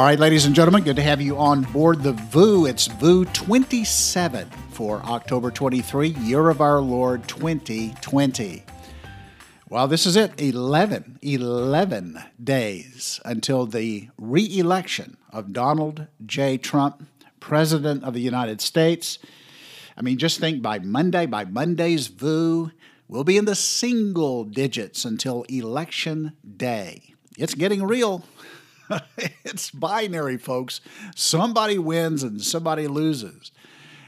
All right, ladies and gentlemen, good to have you on board the VOO. It's VOO 27 for October 23, year of our Lord 2020. Well, this is it 11, 11 days until the re election of Donald J. Trump, President of the United States. I mean, just think by Monday, by Monday's VOO, we'll be in the single digits until election day. It's getting real. it's binary, folks. Somebody wins and somebody loses.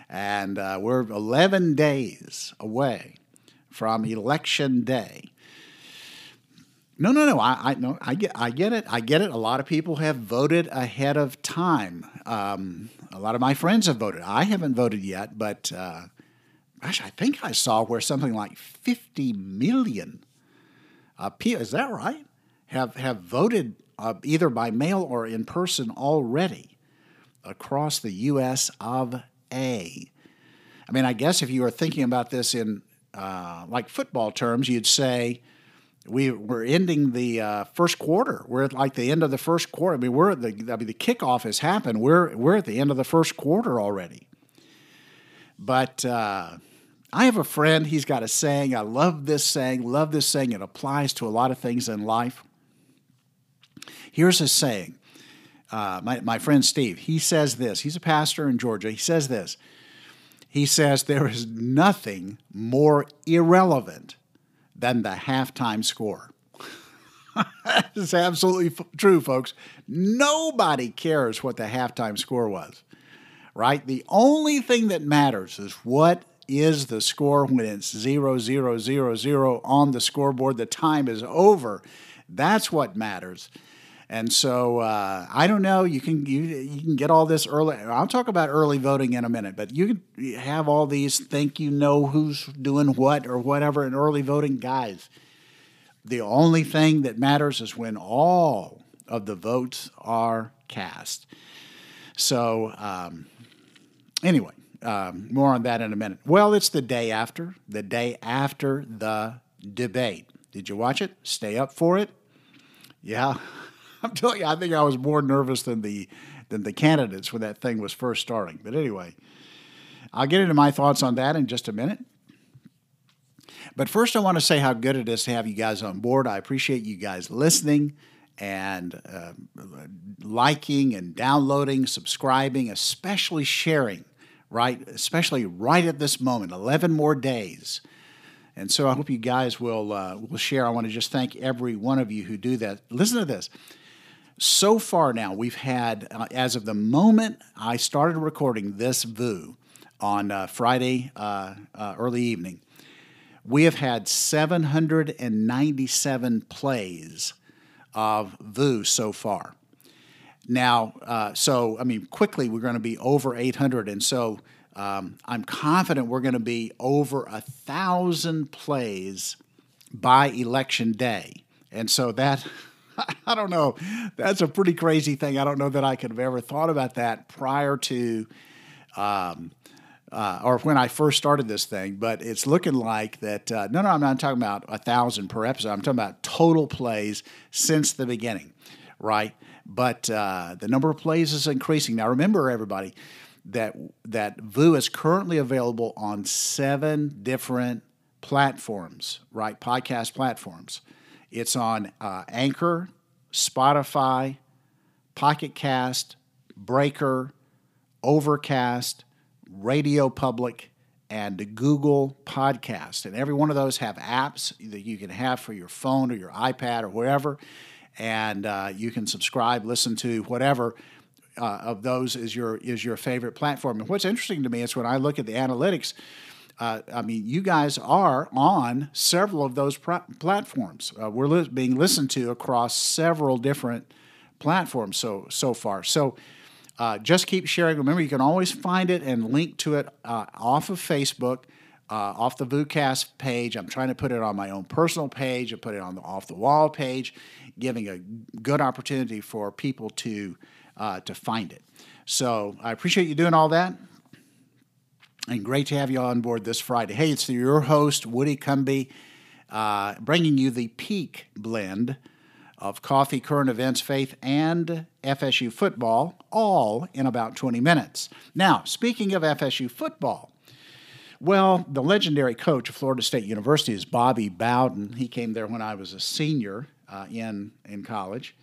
And uh, we're 11 days away from election day. No, no, no. I, I no, I get, I get it. I get it. A lot of people have voted ahead of time. Um, a lot of my friends have voted. I haven't voted yet, but uh, gosh, I think I saw where something like 50 million uh, people. Is that right? Have have voted uh, either by mail or in person already across the U.S. of A. I mean, I guess if you were thinking about this in uh, like football terms, you'd say we we're ending the uh, first quarter. We're at like the end of the first quarter. I mean, we're at the I mean the kickoff has happened. We're we're at the end of the first quarter already. But uh, I have a friend. He's got a saying. I love this saying. Love this saying. It applies to a lot of things in life. Here's his saying. Uh, my, my friend Steve, he says this. He's a pastor in Georgia. He says this. He says, There is nothing more irrelevant than the halftime score. is absolutely f- true, folks. Nobody cares what the halftime score was, right? The only thing that matters is what is the score when it's zero, zero, zero, zero on the scoreboard. The time is over. That's what matters. And so uh, I don't know. You can you you can get all this early. I'll talk about early voting in a minute, but you can have all these think you know who's doing what or whatever in early voting, guys. The only thing that matters is when all of the votes are cast. So um, anyway, um, more on that in a minute. Well, it's the day after the day after the debate. Did you watch it? Stay up for it. Yeah. I'm telling you, I think I was more nervous than the than the candidates when that thing was first starting. But anyway, I'll get into my thoughts on that in just a minute. But first, I want to say how good it is to have you guys on board. I appreciate you guys listening and uh, liking and downloading, subscribing, especially sharing, right? Especially right at this moment, 11 more days. And so I hope you guys will uh, will share. I want to just thank every one of you who do that. Listen to this so far now, we've had, uh, as of the moment I started recording this VOO on uh, Friday uh, uh early evening, we have had 797 plays of VOO so far. Now, uh, so, I mean, quickly we're going to be over 800. And so um, I'm confident we're going to be over a thousand plays by election day. And so that I don't know. That's a pretty crazy thing. I don't know that I could have ever thought about that prior to, um, uh, or when I first started this thing. But it's looking like that. Uh, no, no, I'm not talking about a thousand per episode. I'm talking about total plays since the beginning, right? But uh, the number of plays is increasing. Now, remember, everybody, that that VOO is currently available on seven different platforms, right? Podcast platforms. It's on uh, Anchor, Spotify, Pocket Cast, Breaker, Overcast, Radio Public, and Google Podcast. And every one of those have apps that you can have for your phone or your iPad or wherever. And uh, you can subscribe, listen to whatever uh, of those is your is your favorite platform. And what's interesting to me is when I look at the analytics, uh, I mean, you guys are on several of those platforms. Uh, we're li- being listened to across several different platforms so so far. So uh, just keep sharing. Remember, you can always find it and link to it uh, off of Facebook, uh, off the VOOcast page. I'm trying to put it on my own personal page. I put it on the off the wall page, giving a good opportunity for people to uh, to find it. So I appreciate you doing all that and great to have you on board this Friday. Hey, it's your host, Woody Cumby, uh, bringing you the peak blend of coffee, current events, faith, and FSU football, all in about 20 minutes. Now, speaking of FSU football, well, the legendary coach of Florida State University is Bobby Bowden. He came there when I was a senior uh, in, in college.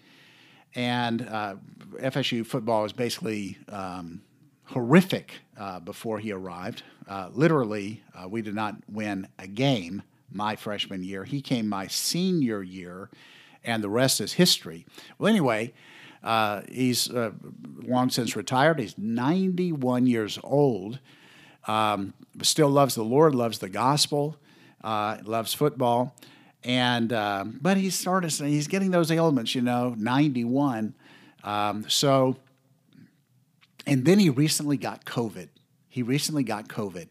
And uh, FSU football was basically um, horrific uh, before he arrived. Uh, literally, uh, we did not win a game my freshman year. He came my senior year and the rest is history. Well, anyway, uh, he's uh, long since retired. He's 91 years old. Um, still loves the Lord, loves the gospel, loves football, and um, but he's started. He's getting those ailments, you know. 91. Um, so, and then he recently got COVID. He recently got COVID.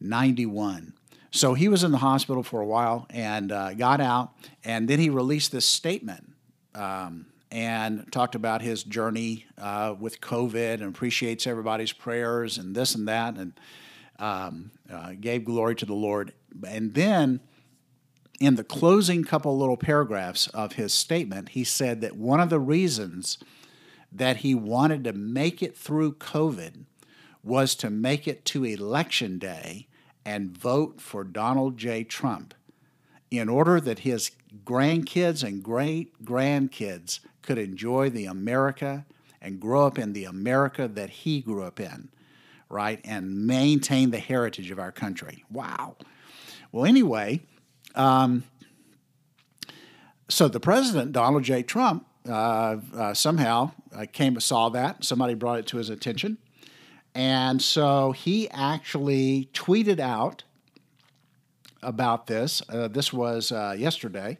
91. So he was in the hospital for a while and uh, got out, and then he released this statement um, and talked about his journey uh, with COVID and appreciates everybody's prayers and this and that, and um, uh, gave glory to the Lord. And then in the closing couple little paragraphs of his statement, he said that one of the reasons that he wanted to make it through COVID was to make it to election day and vote for Donald J. Trump in order that his grandkids and great grandkids could enjoy the America and grow up in the America that he grew up in, right? And maintain the heritage of our country. Wow. Well, anyway, um, so the president, Donald J. Trump, uh, uh, somehow uh, came and saw that. Somebody brought it to his attention and so he actually tweeted out about this. Uh, this was uh, yesterday.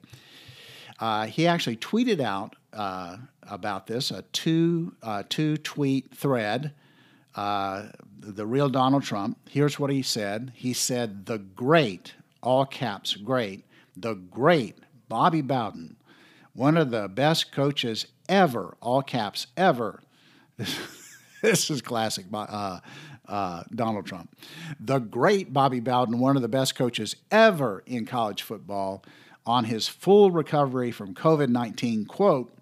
Uh, he actually tweeted out about this a two two tweet thread. The real Donald Trump. Here's what he said. He said, "The great, all caps, great, the great Bobby Bowden, one of the best coaches ever, all caps, ever." this is classic uh, uh, Donald Trump. The great Bobby Bowden, one of the best coaches ever in college football, on his full recovery from COVID 19, quote,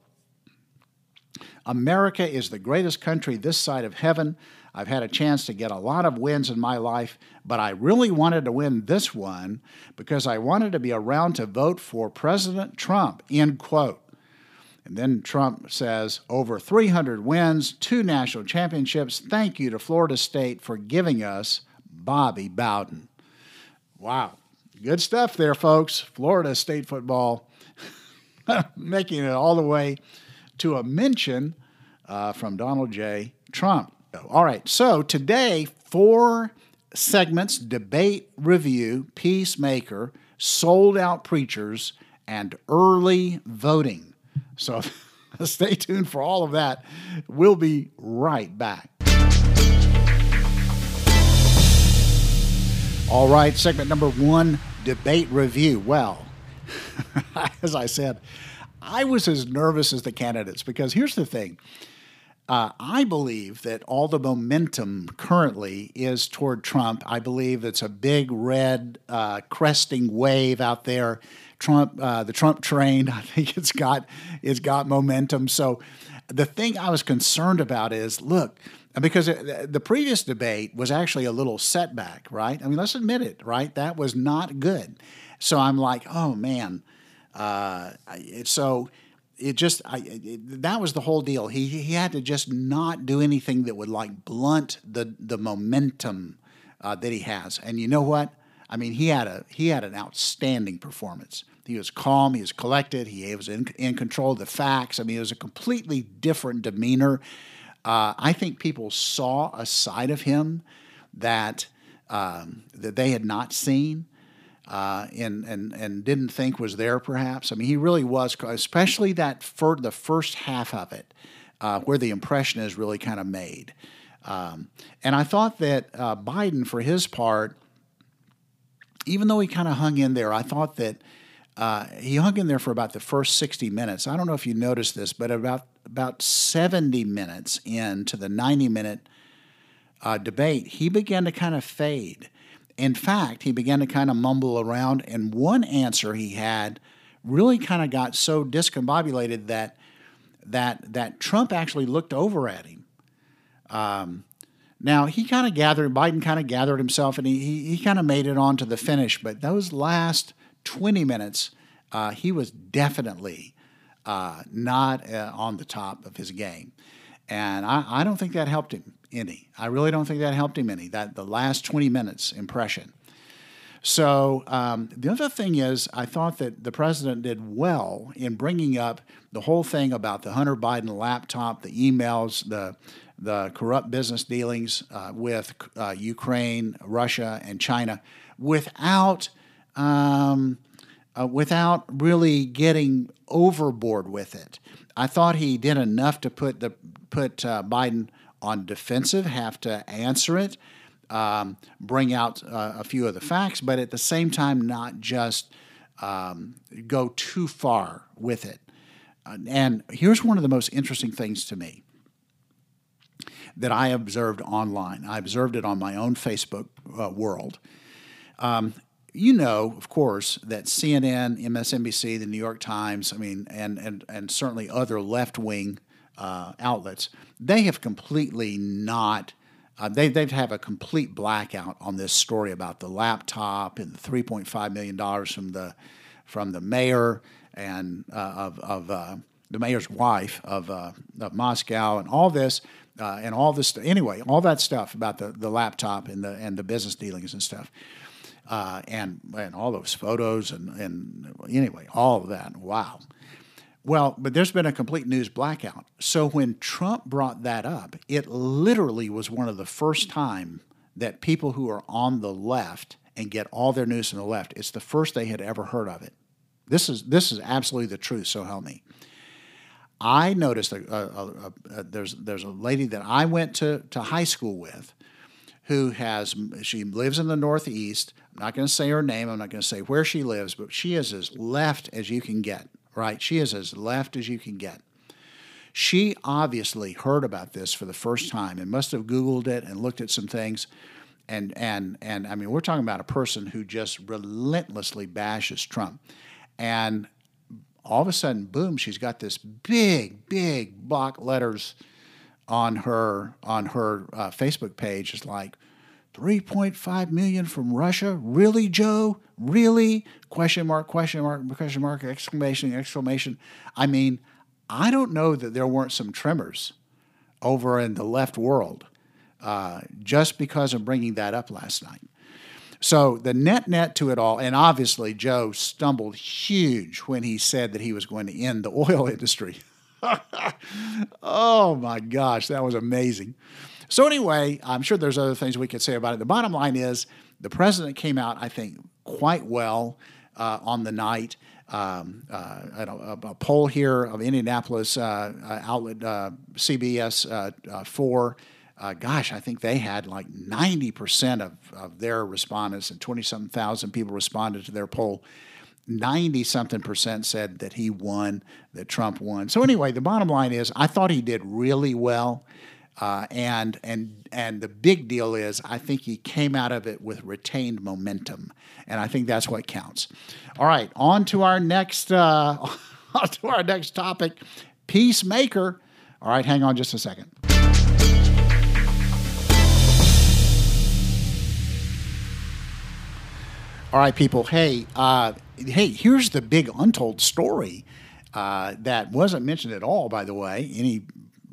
America is the greatest country this side of heaven. I've had a chance to get a lot of wins in my life, but I really wanted to win this one because I wanted to be around to vote for President Trump, end quote. And then Trump says, over 300 wins, two national championships. Thank you to Florida State for giving us Bobby Bowden. Wow. Good stuff there, folks. Florida State football making it all the way to a mention uh, from Donald J. Trump. All right, so today, four segments debate, review, peacemaker, sold out preachers, and early voting. So stay tuned for all of that. We'll be right back. All right, segment number one debate review. Well, as I said, I was as nervous as the candidates because here's the thing. Uh, I believe that all the momentum currently is toward Trump. I believe it's a big red uh, cresting wave out there Trump, uh, the Trump train. I think it's got it's got momentum. So the thing I was concerned about is look because the previous debate was actually a little setback, right? I mean, let's admit it, right? That was not good. So I'm like, oh man. Uh, so it just I, it, that was the whole deal. He he had to just not do anything that would like blunt the the momentum uh, that he has. And you know what? I mean, he had a he had an outstanding performance. He was calm. He was collected. He was in, in control of the facts. I mean, it was a completely different demeanor. Uh, I think people saw a side of him that um, that they had not seen. Uh, and, and, and didn't think was there perhaps. I mean, he really was, especially that for the first half of it, uh, where the impression is really kind of made. Um, and I thought that uh, Biden, for his part, even though he kind of hung in there, I thought that uh, he hung in there for about the first 60 minutes. I don't know if you noticed this, but about about 70 minutes into the 90 minute uh, debate, he began to kind of fade. In fact, he began to kind of mumble around, and one answer he had really kind of got so discombobulated that that that Trump actually looked over at him. Um, now he kind of gathered, Biden kind of gathered himself, and he he, he kind of made it on to the finish. But those last 20 minutes, uh, he was definitely uh, not uh, on the top of his game, and I, I don't think that helped him any. I really don't think that helped him any. That the last 20 minutes impression. So um, the other thing is, I thought that the president did well in bringing up the whole thing about the Hunter Biden laptop, the emails, the the corrupt business dealings uh, with uh, Ukraine, Russia, and China, without um, uh, without really getting overboard with it. I thought he did enough to put the put uh, Biden on defensive, have to answer it um, bring out uh, a few of the facts, but at the same time, not just um, go too far with it. Uh, and here's one of the most interesting things to me that I observed online. I observed it on my own Facebook uh, world. Um, you know, of course, that CNN, MSNBC, the New York Times, I mean, and and and certainly other left wing uh, outlets, they have completely not uh, they they have a complete blackout on this story about the laptop and the three point five million dollars from the from the mayor and uh, of of uh, the mayor's wife of uh, of Moscow and all this uh, and all this anyway all that stuff about the, the laptop and the and the business dealings and stuff. And and all those photos and, and anyway, all of that. Wow. Well, but there's been a complete news blackout. So when Trump brought that up, it literally was one of the first time that people who are on the left and get all their news from the left, it's the first they had ever heard of it. This is this is absolutely the truth. So help me. I noticed a, a, a, there's there's a lady that I went to to high school with, who has she lives in the Northeast. I'm not going to say her name. I'm not going to say where she lives, but she is as left as you can get right? She is as left as you can get. She obviously heard about this for the first time and must have Googled it and looked at some things. And, and, and I mean, we're talking about a person who just relentlessly bashes Trump. And all of a sudden, boom, she's got this big, big block letters on her on her uh, Facebook page. It's like, 3.5 million from Russia? Really, Joe? Really? Question mark, question mark, question mark, exclamation, exclamation. I mean, I don't know that there weren't some tremors over in the left world uh, just because of bringing that up last night. So the net net to it all, and obviously Joe stumbled huge when he said that he was going to end the oil industry. oh my gosh, that was amazing. So, anyway, I'm sure there's other things we could say about it. The bottom line is the president came out, I think, quite well uh, on the night. Um, uh, a, a, poll here of Indianapolis uh, uh outlet uh, CBS uh, 4. gosh, I think they had like 90% of, of their respondents and 20 something thousand people responded to their poll. 90 something percent said that he won, that Trump won. So, anyway, the bottom line is I thought he did really well. Uh, and and and the big deal is I think he came out of it with retained momentum, and I think that's what counts. All right, on to our next uh, on to our next topic, peacemaker. All right, hang on just a second. All right, people. Hey, uh, hey, here's the big untold story uh, that wasn't mentioned at all, by the way. Any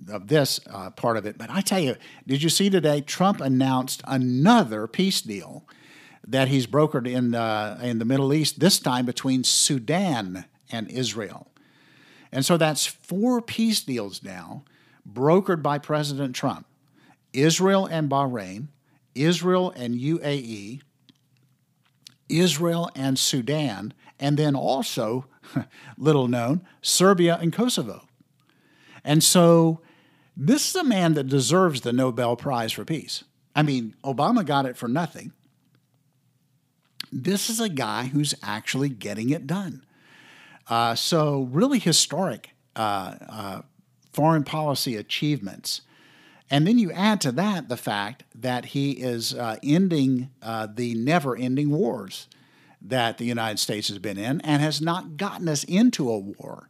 of this uh, part of it. But I tell you, did you see today? Trump announced another peace deal that he's brokered in uh, in the Middle East. This time between Sudan and Israel, and so that's four peace deals now brokered by President Trump: Israel and Bahrain, Israel and UAE, Israel and Sudan, and then also, little known, Serbia and Kosovo. And so this is a man that deserves the Nobel Prize for Peace. I mean, Obama got it for nothing. This is a guy who's actually getting it done. Uh, so, really historic uh, uh, foreign policy achievements. And then you add to that the fact that he is uh, ending uh, the never ending wars that the United States has been in and has not gotten us into a war.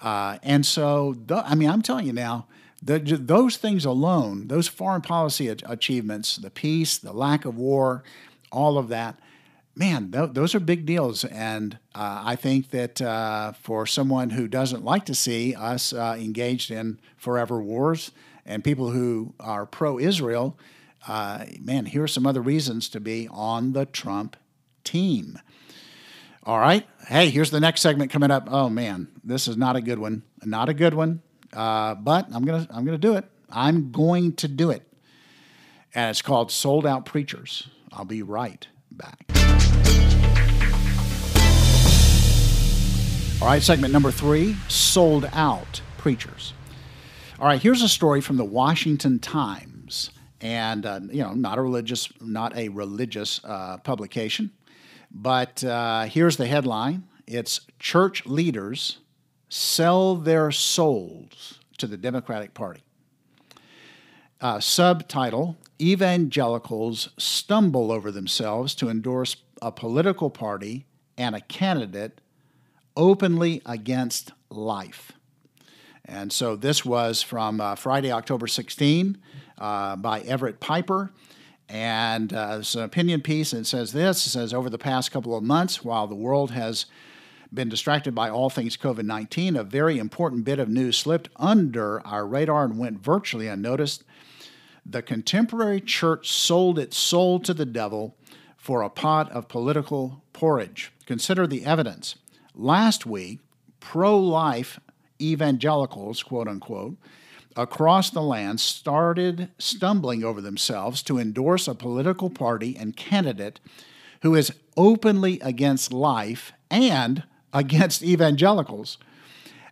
Uh, and so, I mean, I'm telling you now, the, those things alone, those foreign policy achievements, the peace, the lack of war, all of that, man, th- those are big deals. And uh, I think that uh, for someone who doesn't like to see us uh, engaged in forever wars and people who are pro Israel, uh, man, here are some other reasons to be on the Trump team. All right. Hey, here's the next segment coming up. Oh man, this is not a good one. Not a good one. Uh, but I'm gonna I'm gonna do it. I'm going to do it. And it's called Sold Out Preachers. I'll be right back. All right, segment number three Sold Out Preachers. All right, here's a story from the Washington Times. And, uh, you know, not a religious, not a religious uh, publication. But uh, here's the headline it's Church Leaders Sell Their Souls to the Democratic Party. Uh, subtitle Evangelicals Stumble Over Themselves to Endorse a Political Party and a Candidate Openly Against Life. And so this was from uh, Friday, October 16, uh, by Everett Piper. And uh, it's an opinion piece, and it says this it says, Over the past couple of months, while the world has been distracted by all things COVID 19, a very important bit of news slipped under our radar and went virtually unnoticed. The contemporary church sold its soul to the devil for a pot of political porridge. Consider the evidence. Last week, pro life evangelicals, quote unquote, across the land started stumbling over themselves to endorse a political party and candidate who is openly against life and against evangelicals.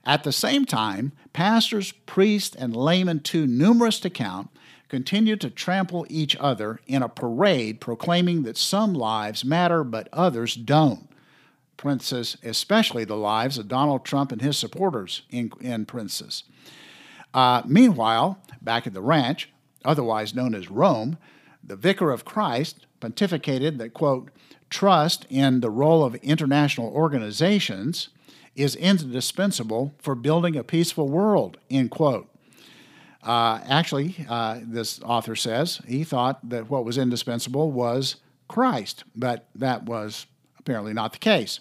At the same time, pastors, priests, and laymen, too numerous to count, continue to trample each other in a parade proclaiming that some lives matter but others don't. Princess, especially the lives of Donald Trump and his supporters in, in Princess. Uh, meanwhile, back at the ranch, otherwise known as Rome, the vicar of Christ pontificated that, quote, trust in the role of international organizations is indispensable for building a peaceful world, end quote. Uh, actually, uh, this author says he thought that what was indispensable was Christ, but that was apparently not the case.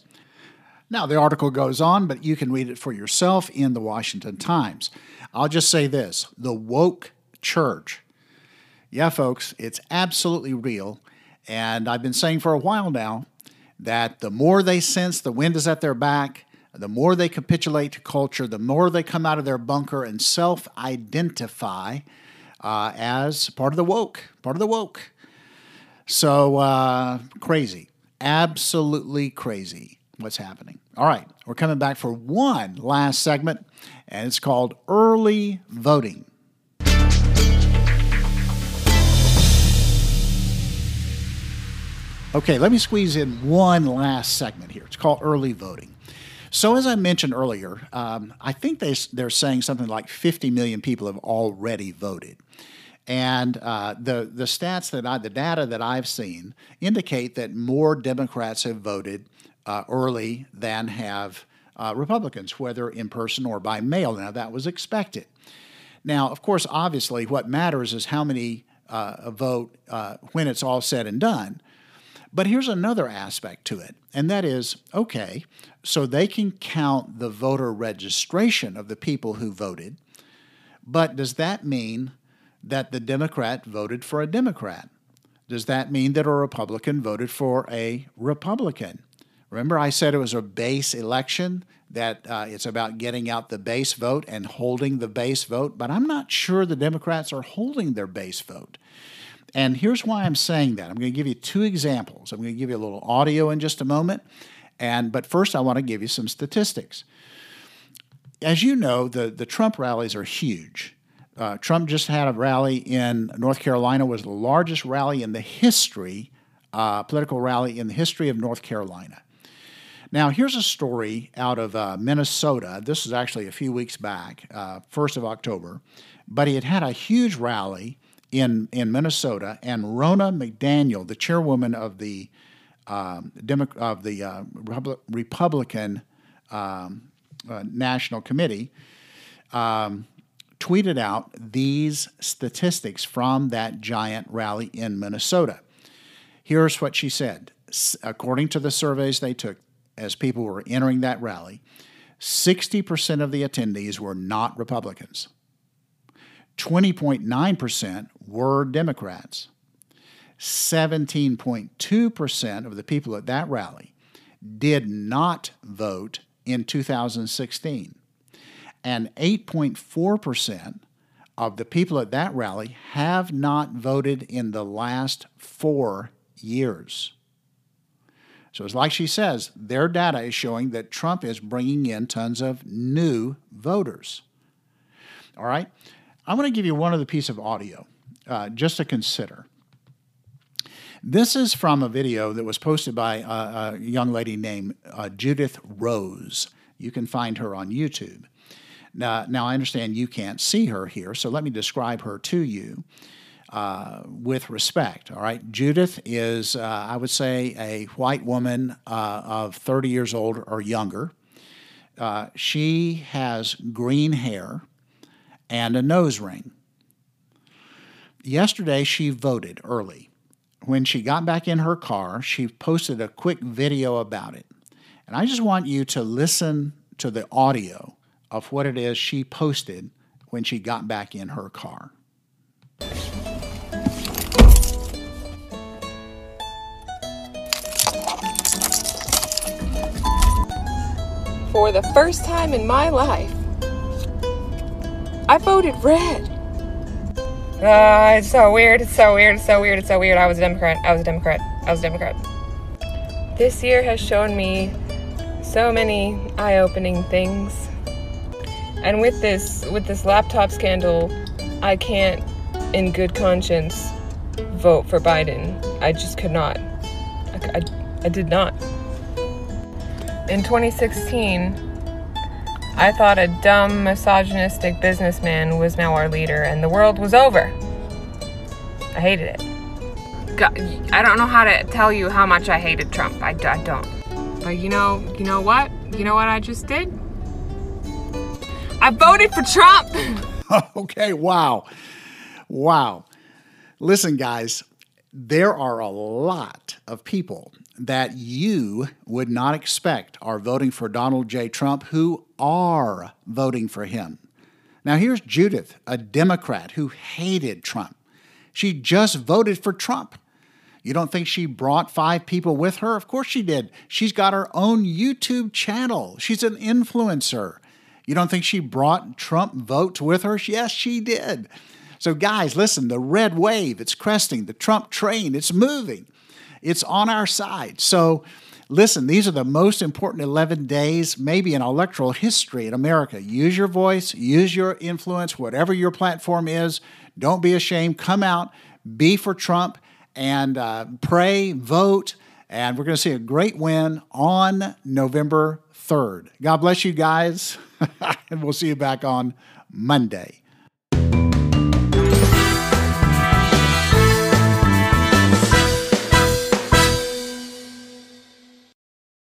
Now, the article goes on, but you can read it for yourself in the Washington Times. I'll just say this the woke church. Yeah, folks, it's absolutely real. And I've been saying for a while now that the more they sense the wind is at their back, the more they capitulate to culture, the more they come out of their bunker and self identify uh, as part of the woke, part of the woke. So uh, crazy, absolutely crazy what's happening. All right, we're coming back for one last segment, and it's called Early Voting. Okay, let me squeeze in one last segment here. It's called Early Voting. So, as I mentioned earlier, um, I think they, they're saying something like 50 million people have already voted. And uh, the the stats that I, the data that I've seen indicate that more Democrats have voted uh, early than have uh, Republicans, whether in person or by mail. Now, that was expected. Now, of course, obviously, what matters is how many uh, vote uh, when it's all said and done. But here's another aspect to it, and that is okay, so they can count the voter registration of the people who voted, but does that mean that the Democrat voted for a Democrat? Does that mean that a Republican voted for a Republican? Remember, I said it was a base election, that uh, it's about getting out the base vote and holding the base vote, but I'm not sure the Democrats are holding their base vote. And here's why I'm saying that. I'm going to give you two examples. I'm going to give you a little audio in just a moment. And but first I want to give you some statistics. As you know, the, the Trump rallies are huge. Uh, Trump just had a rally in North Carolina, was the largest rally in the history, uh, political rally in the history of North Carolina. Now, here's a story out of uh, Minnesota. This is actually a few weeks back, uh, 1st of October. But he had had a huge rally in, in Minnesota, and Ronna McDaniel, the chairwoman of the um, Demo- of the uh, Republican um, uh, National Committee um, tweeted out these statistics from that giant rally in Minnesota. Here's what she said. According to the surveys they took as people were entering that rally, 60% of the attendees were not Republicans. 20.9% were Democrats. 17.2% of the people at that rally did not vote in 2016. And 8.4% of the people at that rally have not voted in the last four years. So it's like she says, their data is showing that Trump is bringing in tons of new voters. All right? I'm going to give you one other piece of audio uh, just to consider. This is from a video that was posted by a, a young lady named uh, Judith Rose. You can find her on YouTube. Now, now, I understand you can't see her here, so let me describe her to you uh, with respect. All right, Judith is, uh, I would say, a white woman uh, of 30 years old or younger. Uh, she has green hair and a nose ring. Yesterday, she voted early. When she got back in her car, she posted a quick video about it. And I just want you to listen to the audio of what it is she posted when she got back in her car. For the first time in my life, I voted red. Uh, it's so weird. It's so weird. It's so weird. It's so weird. I was a Democrat. I was a Democrat. I was a Democrat. This year has shown me so many eye-opening things. And with this with this laptop scandal, I can't in good conscience vote for Biden. I just could not. I, I, I did not. In 2016, I thought a dumb, misogynistic businessman was now our leader and the world was over. I hated it. God, I don't know how to tell you how much I hated Trump. I, I don't. But you know, you know what? You know what I just did? I voted for Trump. okay, wow. Wow. Listen, guys, there are a lot of people that you would not expect are voting for Donald J. Trump who are voting for him. Now, here's Judith, a Democrat who hated Trump. She just voted for Trump. You don't think she brought five people with her? Of course she did. She's got her own YouTube channel. She's an influencer. You don't think she brought Trump votes with her? Yes, she did. So, guys, listen the red wave, it's cresting, the Trump train, it's moving. It's on our side. So, listen, these are the most important 11 days, maybe in electoral history in America. Use your voice, use your influence, whatever your platform is. Don't be ashamed. Come out, be for Trump, and uh, pray, vote. And we're going to see a great win on November 3rd. God bless you guys, and we'll see you back on Monday.